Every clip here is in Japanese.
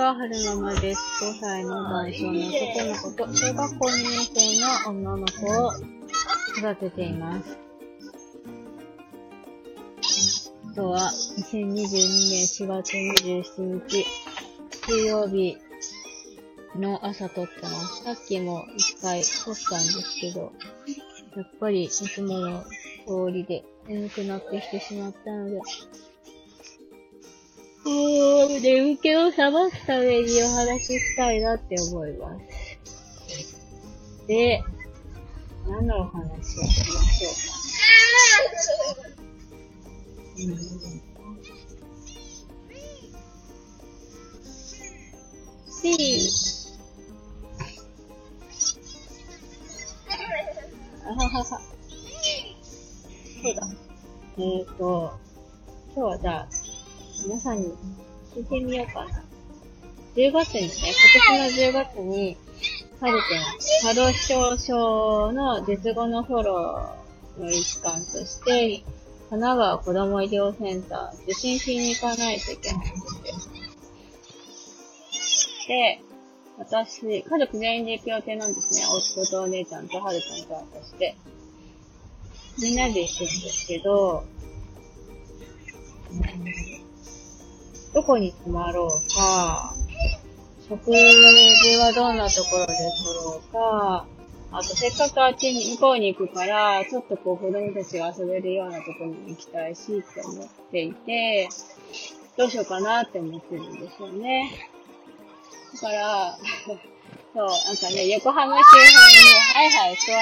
は春ママです。5歳の男性の男の子と小学校2年生の女の子を育てています。今日は2022年4月27日、水曜日の朝撮ってます。さっきも一回撮ったんですけど、やっぱりいつもの通りで眠くなってきてしまったので、うーん、眠気を覚ますためにお話ししたいなって思います。で、何のお話をしましょうか。うん。しあははは。そうだ。えっ、ー、と、今日はじゃあ、皆さんに聞いてみようかな。10月にね、今年の10月に、春県、波動症症の術後のフォローの一環として、神奈川子ども医療センター受診しに行かないといけないんですよ。で、私、家族全員で行く予定なんですね。夫とお姉ちゃんとはるちゃんと私で。みんなで行くんですけど、どこに泊まろうか、食事はどんなところで取ろうか、あとせっかくあっちに、向こうに行くから、ちょっとこう子供たちが遊べるようなところに行きたいしって思っていて、どうしようかなって思ってるんですよね。だから、そう、なんかね、横浜周辺に、はいはい、詳しい。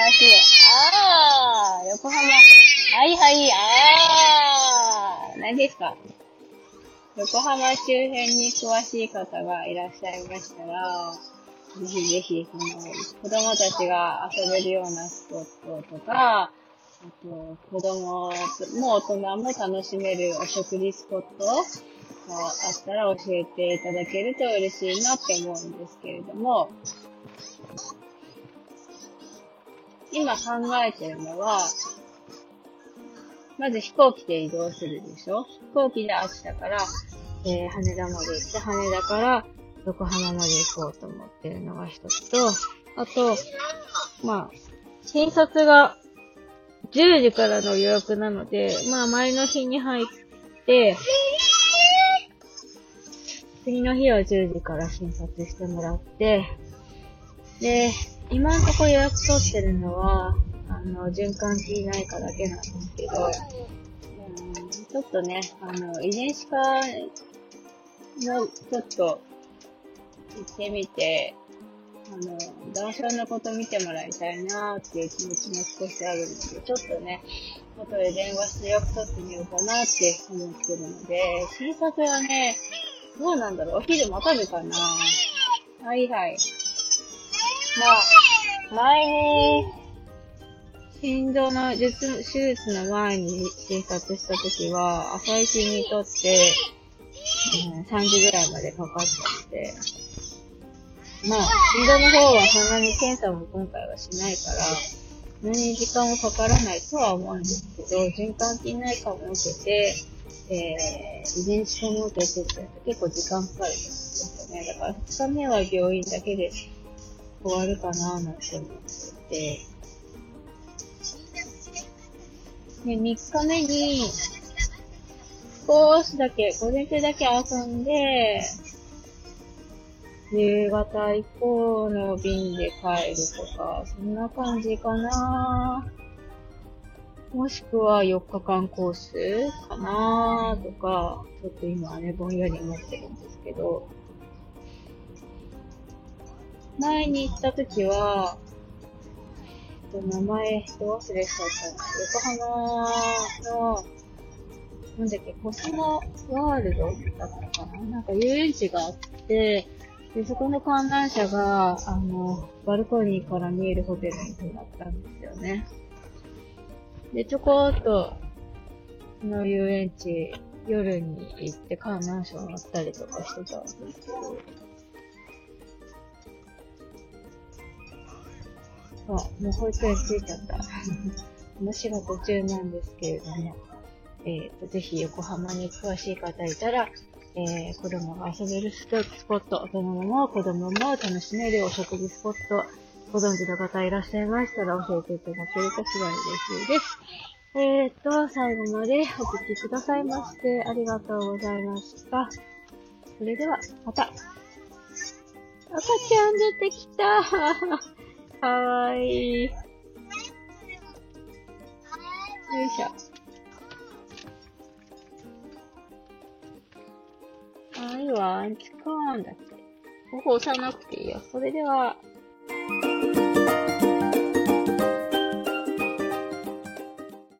あー、横浜、はいはい、あー、何ですか？横浜周辺に詳しい方がいらっしゃいましたら、ぜひぜひ、その、子供たちが遊べるようなスポットとか、あと、子供も大人も楽しめるお食事スポットがあったら教えていただけると嬉しいなって思うんですけれども、今考えてるのは、まず飛行機で移動するでしょ？飛行機で秋田から、えー、羽田まで行って、羽田から横浜まで行こうと思ってるのが一つと、あと、まあ、診察が10時からの予約なので、まあ前の日に入って、次の日は10時から診察してもらって、で、今んとこ予約取ってるのは、あの、循環器内科だけなんですけど、うん、ちょっとね、あの、遺伝子科の、ちょっと、行ってみて、あの、男性のこと見てもらいたいなーっていう気持ちも少しあるので、ちょっとね、後で電話して予約取ってみようかなーって思ってるので、診察はね、どうなんだろう？お昼待たるかなーはいはい。まあ、前に、心臓の術、手術の前に診察した時は、朝一にとって、うん、3時ぐらいまでかかったので、まあ、心臓の方はそんなに検査も今回はしないから、そんなに時間もかからないとは思うんですけど、循環器内科も受けて、えー、遺伝子科も受けてって結構時間かかるんですよね。だから2日目は病院だけで終わるかななんて思ってて。で、3日目に、少しだけ、午前中だけ遊んで、夕方以降の便で帰るとか、そんな感じかな。もしくは4日間コースかなとか、ちょっと今はね、ぼんやり思ってるんですけど、前に行った時は、と、名前、人忘れしちゃった。横浜の、なんだっけ、コスモワールドだったかななんか遊園地があって、で、そこの観覧車が、あの、バルコニーから見えるホテルに泊まったんですよね。で、ちょこっと、その遊園地、夜に行って観覧車を乗ったりとかしてたんですけど、あ、もう保育園着いちゃった。話が途中なんですけれども、えっ、ー、と、ぜひ横浜に詳しい方いたら、えー、子供が遊べるスポット、そのまま子供も楽しめるお食事スポット、ご存知の方いらっしゃいましたら教えていただけるとすごい嬉しいです。えーと、最後までお聞きくださいましてありがとうございました。それでは、また。赤ちゃん出てきた。かわいい。よいしょ。はいわ、アンチコーンだって。ここ押さなくていいよ。それでは、